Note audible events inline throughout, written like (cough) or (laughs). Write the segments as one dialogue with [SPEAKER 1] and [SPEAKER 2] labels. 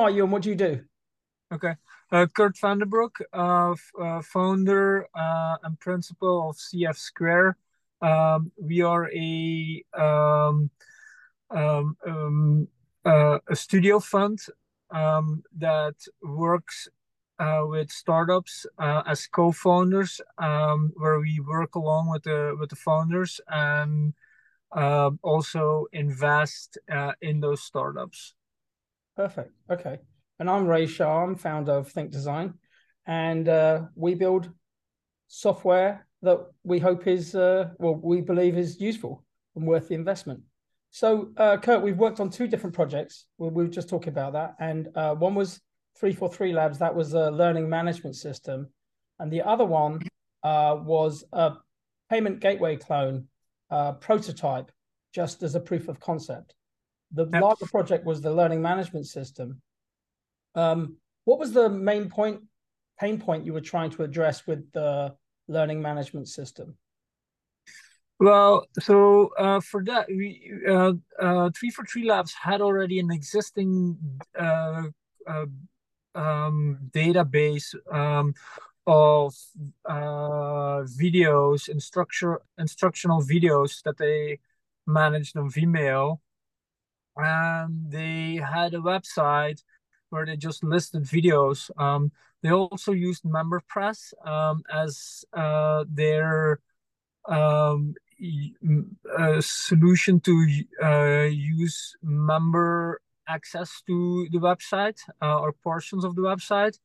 [SPEAKER 1] are you and what do you do?
[SPEAKER 2] Okay. Uh, Kurt Vandebroek, uh, uh, founder uh, and principal of CF Square. Um, we are a um, um, um uh, a studio fund um, that works uh, with startups as co-founders, um, where we work along with the with the founders and also invest in those startups.
[SPEAKER 1] Perfect. Okay. And I'm Ray Shah. I'm founder of ThinkDesign, and uh, we build software that we hope is uh, well, we believe is useful and worth the investment. So, uh, Kurt, we've worked on two different projects. We, we were just talking about that, and uh, one was 343 Labs. That was a learning management system, and the other one uh, was a payment gateway clone uh, prototype, just as a proof of concept. The yep. larger project was the learning management system. Um, what was the main point, pain point you were trying to address with the learning management system?
[SPEAKER 2] Well, so uh, for that, we uh, uh, three four three labs had already an existing uh, uh, um, database um, of uh, videos, instructor instructional videos that they managed on Vimeo, and they had a website where they just listed videos. Um, they also used MemberPress um, as their um, a solution to uh, use member access to the website uh, or portions of the website.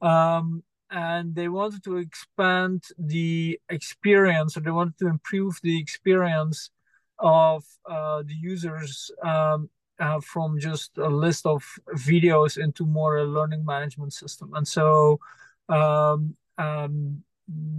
[SPEAKER 2] Um, and they wanted to expand the experience or they wanted to improve the experience of uh, the users um, uh, from just a list of videos into more a learning management system. And so um, um,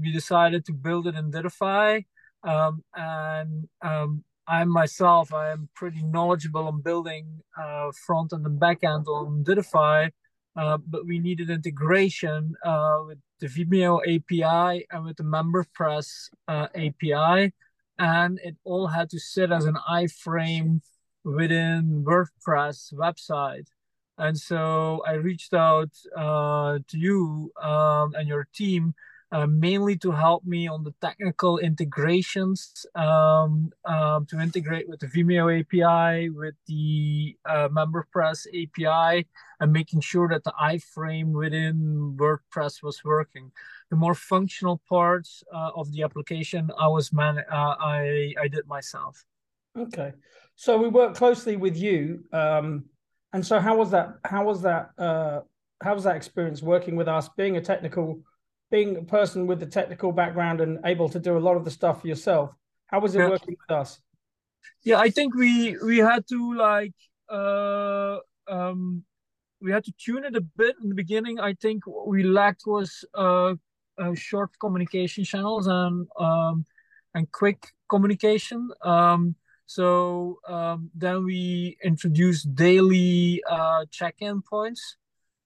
[SPEAKER 2] we decided to build it in Dittofi um, and um, I myself, I am pretty knowledgeable on building uh, front end and back end on Dittofi, uh, but we needed integration uh, with the Vimeo API and with the MemberPress uh, API, and it all had to sit as an iframe within WordPress website. And so I reached out uh, to you um, and your team uh, mainly to help me on the technical integrations um, um, to integrate with the Vimeo API, with the uh, MemberPress API, and making sure that the iframe within WordPress was working. The more functional parts uh, of the application, I was man, uh, I I did myself.
[SPEAKER 1] Okay, so we worked closely with you, um, and so how was that? How was that? Uh, how was that experience working with us, being a technical being a person with the technical background and able to do a lot of the stuff yourself, how was it yeah. working with us?
[SPEAKER 2] Yeah, I think we we had to like uh um we had to tune it a bit in the beginning. I think what we lacked was uh, uh short communication channels and um and quick communication. Um so um, then we introduced daily uh, check-in points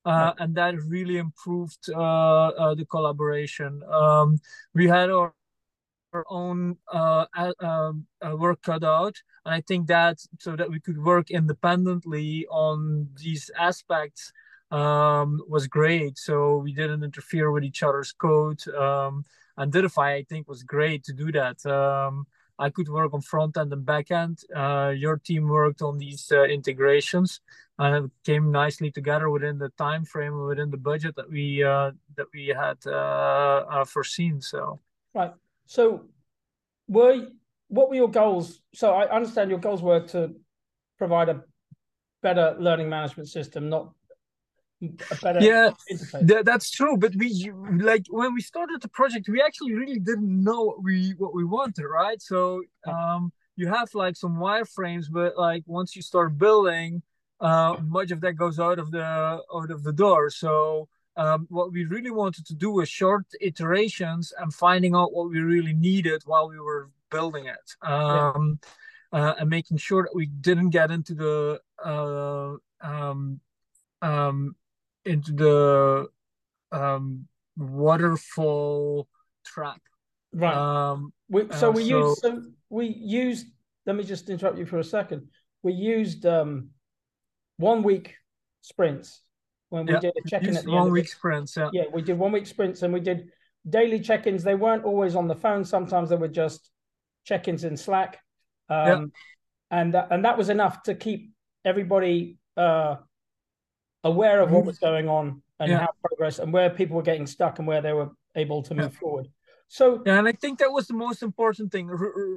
[SPEAKER 2] uh, and that really improved uh, uh, the collaboration. Um, we had our, our own uh, um, work cut out, and I think that so that we could work independently on these aspects um, was great. So we didn't interfere with each other's code. Um, and Dittofi, I think, was great to do that. I could work on front end and back end. Uh, your team worked on these uh, integrations, and it came nicely together within the time frame, within the budget that we uh, that we had uh, uh, foreseen. So
[SPEAKER 1] right. So, were what were your goals? So I understand your goals were to provide a better learning management system, not
[SPEAKER 2] yeah th- that's true but we like when we started the project we actually really didn't know what we what we wanted right? So um you have like some wireframes but like once you start building uh much of that goes out of the out of the door. So um, what we really wanted to do was short iterations and finding out what we really needed while we were building it. Um, yeah. uh, and making sure that we didn't get into the uh, um, um, into the um, waterfall trap.
[SPEAKER 1] Right. Um, we, so uh, we so... used so we used. Let me just interrupt you for a second. We used um, one week sprints when we
[SPEAKER 2] yeah.
[SPEAKER 1] did a check-in at the
[SPEAKER 2] one week sprints. Yeah,
[SPEAKER 1] yeah, we did one week sprints and we did daily check-ins. They weren't always on the phone. Sometimes they were just check-ins in Slack, um, yeah. and that, and that was enough to keep everybody uh, aware of what was going on and yeah. how progress and where people were getting stuck and where they were able to move yeah. forward. So
[SPEAKER 2] yeah, and I think that was the most important thing.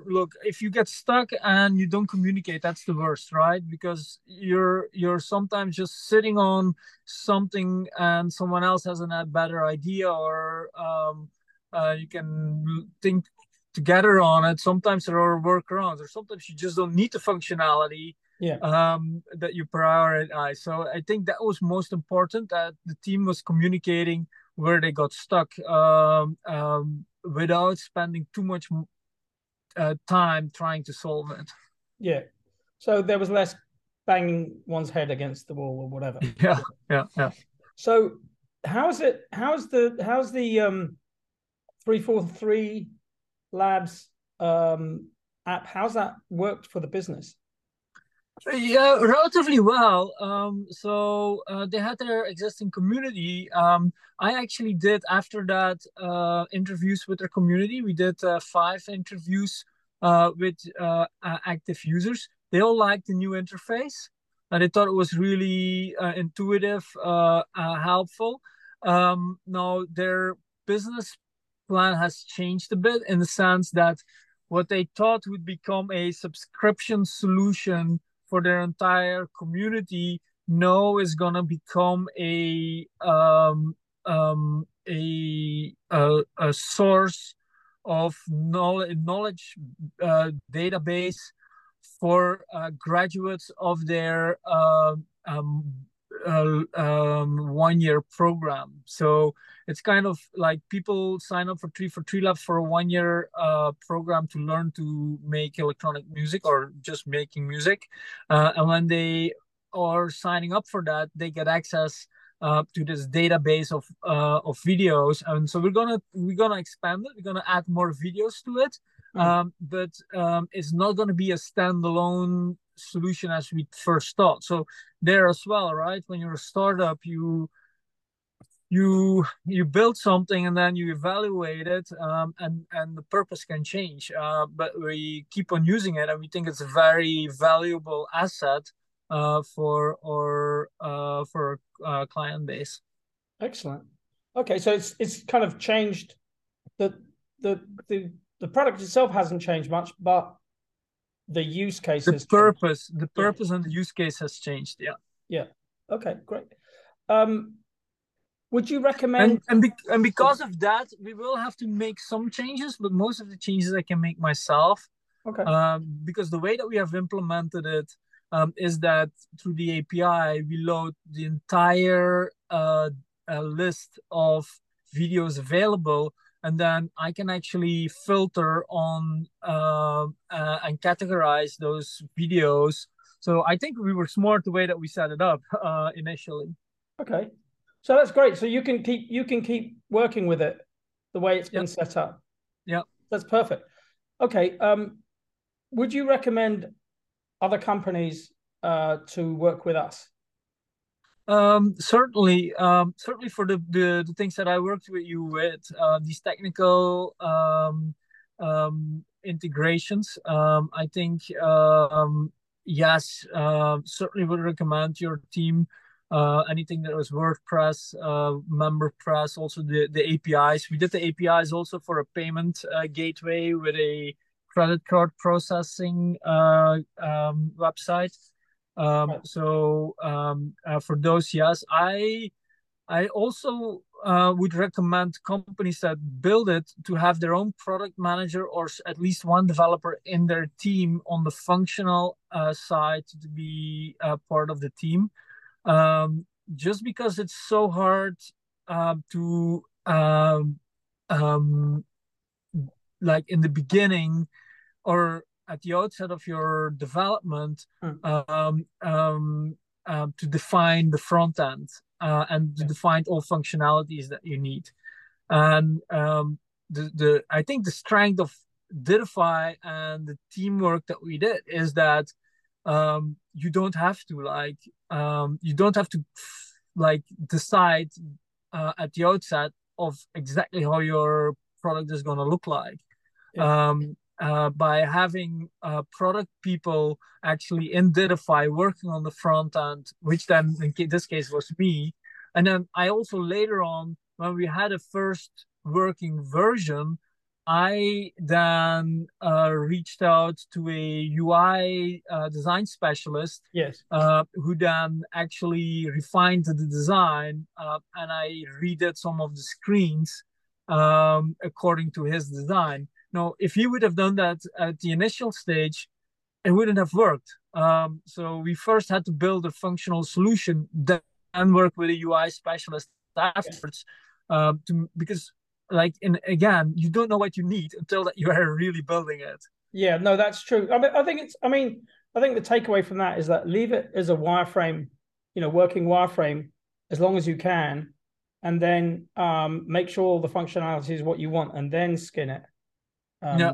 [SPEAKER 2] Look, if you get stuck and you don't communicate, that's the worst, right? Because you're you're sometimes just sitting on something and someone else has a better idea, or um, uh, you can think together on it. Sometimes there are workarounds, or sometimes you just don't need the functionality
[SPEAKER 1] yeah.
[SPEAKER 2] um, that you prioritize. So I think that was most important that the team was communicating where they got stuck um, um, without spending too much uh, time trying to solve it.
[SPEAKER 1] Yeah. So there was less banging one's head against the wall or whatever. (laughs)
[SPEAKER 2] Yeah, yeah, yeah.
[SPEAKER 1] So how's it? How's the how's the um three four three labs um app? How's that worked for the business?
[SPEAKER 2] Yeah, relatively well. Um, so uh, they had their existing community. Um, I actually did after that uh, interviews with their community. We did uh, five interviews uh, with uh, active users. They all liked the new interface. and they thought it was really uh, intuitive, helpful. Um, now their business plan has changed a bit in the sense that what they thought would become a subscription solution for their entire community no is gonna become a um, um, a, a, a source of knowledge, knowledge uh, database for uh, graduates of their uh, um, uh, um, one year program. So it's kind of like people sign up for Tree for Tree Labs for a one year uh, program to learn to make electronic music or just making music. Uh, and when they are signing up for that, they get access uh, to this database of uh, of videos, and so we're gonna we're gonna expand it. We're gonna add more videos to it, mm. um, but um, it's not gonna be a standalone solution as we first thought. So there as well, right? When you're a startup, you you you build something and then you evaluate it um, and and the purpose can change uh, but we keep on using it and we think it's a very valuable asset uh, for our uh, for our uh, client base
[SPEAKER 1] excellent okay so it's it's kind of changed the the the the product itself hasn't changed much but the use case
[SPEAKER 2] the purpose changed. the purpose yeah. and the use case has changed yeah.
[SPEAKER 1] Yeah. Okay great. Um would you recommend
[SPEAKER 2] and and, be, and because of that we will have to make some changes but most of the changes i can make myself
[SPEAKER 1] okay.
[SPEAKER 2] um, because the way that we have implemented it um, is that through the api we load the entire uh, uh, list of videos available and then I can actually filter on uh, uh, and categorize those videos. So I think we were smart the way that we set it up (laughs) uh, initially.
[SPEAKER 1] Okay, so that's great. So you can keep you can keep working with it the way it's been set up.
[SPEAKER 2] Yeah,
[SPEAKER 1] that's perfect. Okay, um, would you recommend other companies uh, to work with us?
[SPEAKER 2] Um, certainly, um, certainly for the, the, the things that I worked with you with, uh, these technical um, um, integrations, um, I think um, yes, uh, certainly would recommend your team. Uh, anything that was WordPress, uh, MemberPress, also the, the APIs. We did the APIs also for a payment uh, gateway with a credit card processing uh, um. Um, so um, uh, for those, yes, I I also uh, would recommend companies that build it to have their own product manager or at least one developer in their team on the functional uh, side to be uh, part of the team. Um, just because it's so hard uh, to um, um, like in the beginning or at the outset of your development mm. um, um, um, to define the front end uh, and to define all functionalities that you need. And um, the, the I think the strength of Dittofi and the teamwork that we did is that um, you don't have to like um, you don't have to like decide uh, at the outset of exactly how your product is going to look like. Yeah. Um, uh, by having uh, product people actually in Dittofi working on the front end, which then in this case was me. And then I also later on, when we had a first working version, I then uh, reached out to a UI uh, design specialist.
[SPEAKER 1] Yes.
[SPEAKER 2] Uh, who then actually refined the design, uh, and I redid some of the screens um, according to his design. Now, if he would have done that at the initial stage, it wouldn't have worked. Um, so we first had to build a functional solution, then work with a UI specialist afterwards, uh, to, because like in again, you don't know what you need until that you are really building it.
[SPEAKER 1] Yeah, no, that's true. I mean, I think it's. I mean, I think the takeaway from that is that leave it as a wireframe, you know, working wireframe as long as you can, and then um, make sure all the functionality is what you want, and then skin it.
[SPEAKER 2] Um, yeah,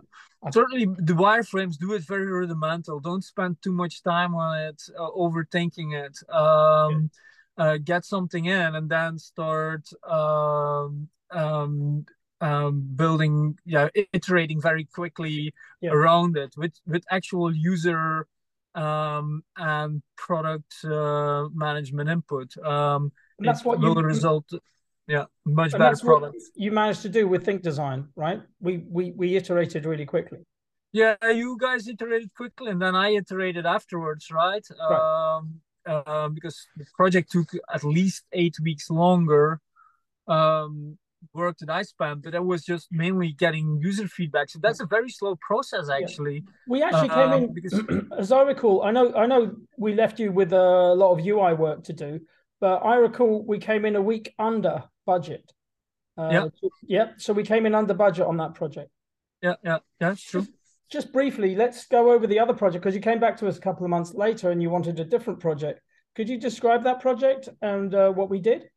[SPEAKER 2] certainly the wireframes do it very rudimental. Don't spend too much time on it, uh, overthinking it. Um, uh, get something in and then start um, um, um, building, yeah, iterating very quickly yeah. around it with with actual user um, and product uh, management input. Um,
[SPEAKER 1] and that's what
[SPEAKER 2] will
[SPEAKER 1] you,
[SPEAKER 2] result yeah much better product
[SPEAKER 1] you managed to do with ThinkDesign right? We we we iterated really quickly.
[SPEAKER 2] Yeah you guys iterated quickly and then i iterated afterwards right, right. um uh, because the project took at least eight weeks longer um work that i spent but that was just mainly getting user feedback. So that's a very slow process actually. Yeah.
[SPEAKER 1] we actually uh, came in um, because (clears throat) as i recall i know i know we left you with a lot of ui work to do but I recall we came in a week under budget.
[SPEAKER 2] Uh, yeah.
[SPEAKER 1] Yeah. So we came in under budget on that project.
[SPEAKER 2] Yeah. Yeah. Yeah. True.
[SPEAKER 1] Just, just briefly, let's go over the other project because you came back to us a couple of months later and you wanted a different project. Could you describe that project and uh, what we did?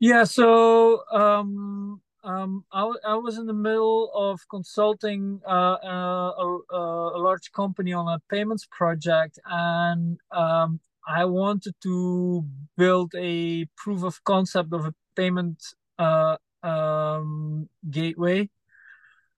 [SPEAKER 2] Yeah. So um, um, I, I was in the middle of consulting uh, uh, a, a, large company on a payments project, and um, I wanted to build a proof of concept of a payment uh, um, gateway.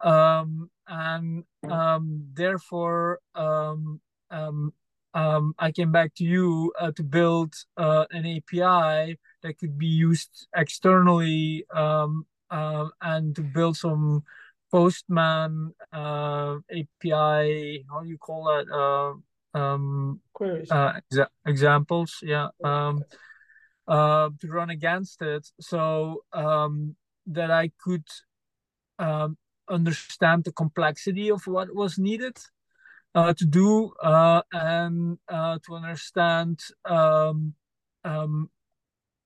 [SPEAKER 2] Um, and um, therefore, um, um, um, I came back to you uh, to build uh, an API that could be used externally and to build some Postman uh, API. How do you call that? Uh, um,
[SPEAKER 1] queries
[SPEAKER 2] uh, exa examples yeah um, uh, to run against it so um, that I could um, understand the complexity of what was needed uh, to do uh, and uh, to understand um, um,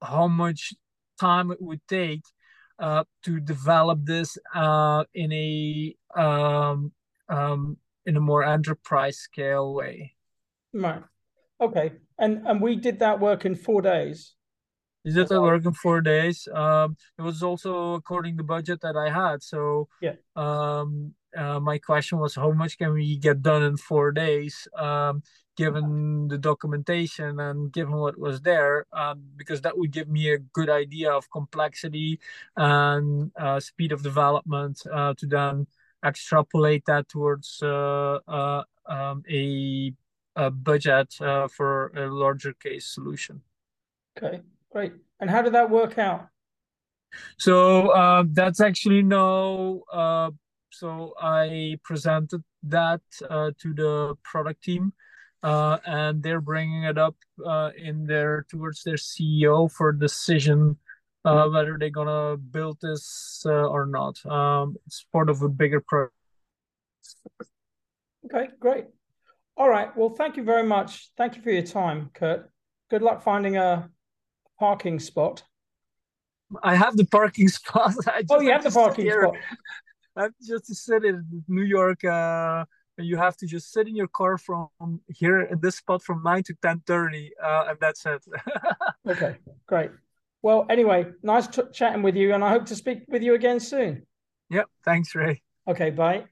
[SPEAKER 2] how much time it would take uh, to develop this uh, in a um, um, in a more enterprise scale way.
[SPEAKER 1] Right. Okay. And and we did that work in four days.
[SPEAKER 2] Did that work in four days. Um, it was also according to the budget that I had. So
[SPEAKER 1] yeah.
[SPEAKER 2] Um, uh, my question was, how much can we get done in four days? Um, given the documentation and given what was there, um, because that would give me a good idea of complexity and uh, speed of development uh, to then extrapolate that towards uh, uh, um, a, a, budget uh, for a larger case solution.
[SPEAKER 1] Okay, great. And how did that work out?
[SPEAKER 2] So uh, that's actually no. Uh, so I presented that uh, to the product team, and they're bringing it up in their towards their CEO for decision uh, whether they're gonna build this uh, or not. Um, it's part of a bigger project.
[SPEAKER 1] Okay, great. All right. Well, thank you very much. Thank you for your time, Kurt. Good luck finding a parking spot.
[SPEAKER 2] I have the parking (laughs) spot.
[SPEAKER 1] oh, you have the parking spot. (laughs)
[SPEAKER 2] I have just to sit in New York. Uh, you have to just sit in your car from here in this spot from nine to ten thirty, uh, and that's it. (laughs)
[SPEAKER 1] okay, great. Well, anyway, nice chatting with you, and I hope to speak with you again soon.
[SPEAKER 2] Yep. Thanks, Ray.
[SPEAKER 1] Okay. Bye.